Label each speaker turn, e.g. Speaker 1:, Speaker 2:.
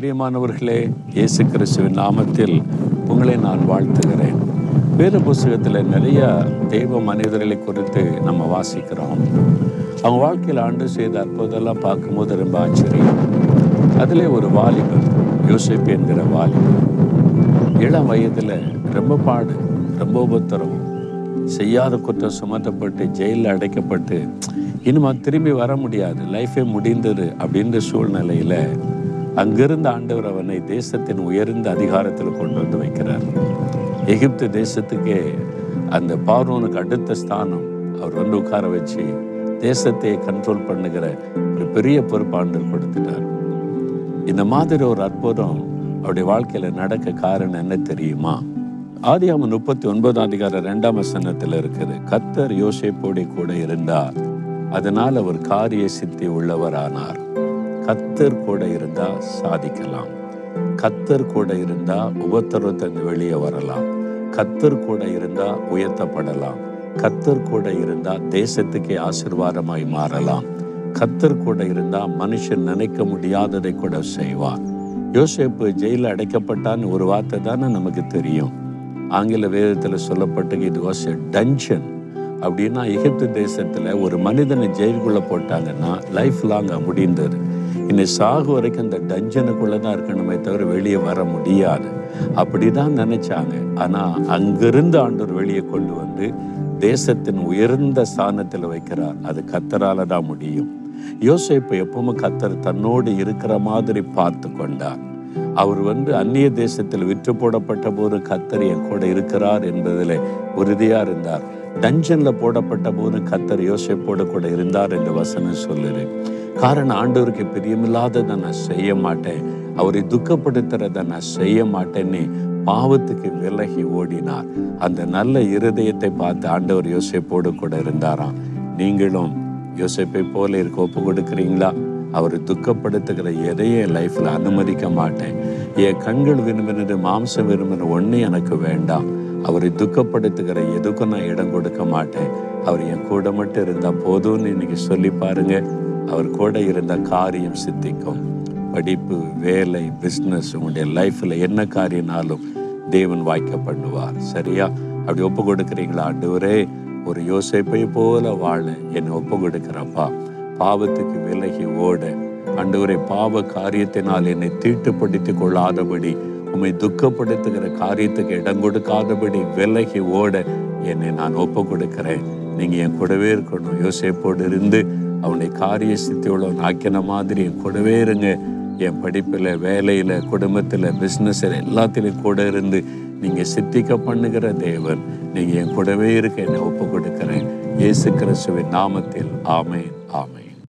Speaker 1: பிரியமானவர்களே இயேசு கிறிஸ்துவின் நாமத்தில் உங்களை நான் வாழ்த்துகிறேன். வேறு புஸ்தகத்தில் நிறைய தெய்வ மனிதர்களை குறித்து நம்ம வாசிக்கிறோம். அவங்க வாழ்க்கையில் ஆண்டு செய்த அற்புதெல்லாம் பார்க்கும்போது ரொம்ப ஆச்சரியம். அதிலே ஒரு வாலிபன் யோசிப்பு என்கிற வாலிபன். இளம் வயதில் ரொம்ப பாடு ரொம்ப உபத்திரவம் செய்யாத குற்றம் சுமத்தப்பட்டு ஜெயிலில் அடைக்கப்பட்டு இனிமே திரும்பி வர முடியாது லைஃபே முடிந்தது அப்படின்ற சூழ்நிலையில் அங்கிருந்த ஆண்டவர் அவனை தேசத்தின் உயர்ந்த அதிகாரத்தில் கொண்டு வந்து வைக்கிறார். எகிப்து தேசத்துக்கே அந்த பார்வனுக்கு அடுத்த ஸ்தானம் அவர் வந்து உட்கார வச்சு தேசத்தை கண்ட்ரோல் பண்ணுகிற ஒரு பெரிய பொறுப்பாண்டர் கொடுத்துட்டார். இந்த மாதிரி ஒரு அற்புதம் அவருடைய வாழ்க்கையில நடக்க காரணம் என்ன தெரியுமா? ஆதியாம முப்பத்தி ஒன்பதாம் அதிகாரம் ரெண்டாம் வசனத்தில் இருக்குது கத்தர் யோசேப்போடி கூட இருந்தார் அதனால் அவர் காரிய சித்தி உள்ளவரானார். கத்தர் கூட இருந்தா சாதிக்கலாம். கத்தர் கூட இருந்தா உபத்திரவத்திலிருந்து வெளியே வரலாம். கத்தர் கூட இருந்தா உயர்த்தப்படலாம். கத்தர் கூட இருந்தா தேசத்துக்கே ஆசிர்வாதமாய் மாறலாம். கத்தர் கூட இருந்தா மனுஷன் நினைக்க முடியாததை கூட செய்வார். யோசேப்பு ஜெயிலில் அடைக்கப்பட்டான்னு ஒரு வார்த்தை தானே நமக்கு தெரியும். ஆங்கில வேதத்தில் சொல்லப்பட்டு இது வாஸ் எ டன்ஷன் அப்படின்னா எகிப்து தேசத்தில் ஒரு மனிதனை ஜெயிலுக்குள்ளே போட்டாங்கன்னா லைஃப் லாங்காக முடிந்தது. இன்னை சாகு வரைக்கும் அந்த டஞ்சனுக்குள்ளே தான் இருக்கணுமே தவிர வெளியே வர முடியாது. அப்படி தான் நினச்சாங்க. ஆனால் அங்கிருந்து ஆண்டவர் வெளியே கொண்டு வந்து தேசத்தின் உயர்ந்த ஸ்தானத்தில் வைக்கிறார். அது கத்தரால தான் முடியும். யோசிப்பு எப்பவுமே கத்தர் தன்னோடு இருக்கிற மாதிரி பார்த்து கொண்டார். அவர் வந்து அந்நிய தேசத்தில் விற்று போடப்பட்ட போது கத்தர் என் கூட இருக்கிறார் என்பதில் உறுதியாக இருந்தார். டஞ்சன்ல போடப்பட்ட போது கத்தர் யோசிப்போடு கூட இருந்தார் என்று வசனம் சொல்லுது. காரணம் ஆண்டவருக்கு பிரியமில்லாததை நான் செய்ய மாட்டேன். அவரை துக்கப்படுத்துறதை நான் செய்ய மாட்டேன்னு பாவத்துக்கு விலகி ஓடினார். அந்த நல்ல இருதயத்தை பார்த்து ஆண்டவர் யோசிப்போடு கூட இருந்தாராம். நீங்களும் யோசிப்பை போல இருக்க ஒப்பு கொடுக்குறீங்களா அவர் துக்கப்படுத்துகிற எதையே லைஃப்பில் அனுமதிக்க மாட்டேன். என் கண்கள் விரும்பினது மாம்சம் விரும்பின ஒன்று எனக்கு வேண்டாம். அவரை துக்கப்படுத்துகிற எதுக்கும் நான் இடம் கொடுக்க மாட்டேன். அவர் என் கூட மட்டும் இருந்தால் போதும்னு இன்னைக்கு சொல்லி பாருங்க. அவர் கூட இருந்த காரியம் சித்திக்கும். படிப்பு வேலை பிஸ்னஸ் உங்களுடைய லைஃப்பில் என்ன காரியனாலும் தேவன் வாய்க்க பண்ணுவார். சரியா? அப்படி ஒப்பு கொடுக்குறீங்களா ஆண்டவரே? ஒரு யோசிப்பை போல வாழ என்னை ஒப்பு கொடுக்குறப்பா. பாவத்துக்கு விலகி ஓட. அண்டவரை பாவ காரியத்தினால் என்னை தீட்டுப்படுத்தி கொள்ளாதபடி உம்மை துக்கப்படுத்துகிற காரியத்துக்கு இடம் கொடுக்காதபடி விலகி ஓட என்னை நான் ஒப்பு கொடுக்கிறேன் நீங்க என் கூடவே இருக்கணும். யோசிப்போடு இருந்து அவனை காரிய சித்தியோட ஆக்கின மாதிரி என் கூடவே இருங்க. என் படிப்பில் வேலையில் குடும்பத்தில் பிஸ்னஸில் எல்லாத்திலையும் கூட இருந்து நீங்கள் சித்திக்க பண்ணுகிற தேவன் நீங்கள் என் கூடவே இருக்க என்னை ஒப்பு கொடுக்கிறேன் இயேசு கிறிஸ்துவின் நாமத்தில். ஆமேன். ஆமேன்.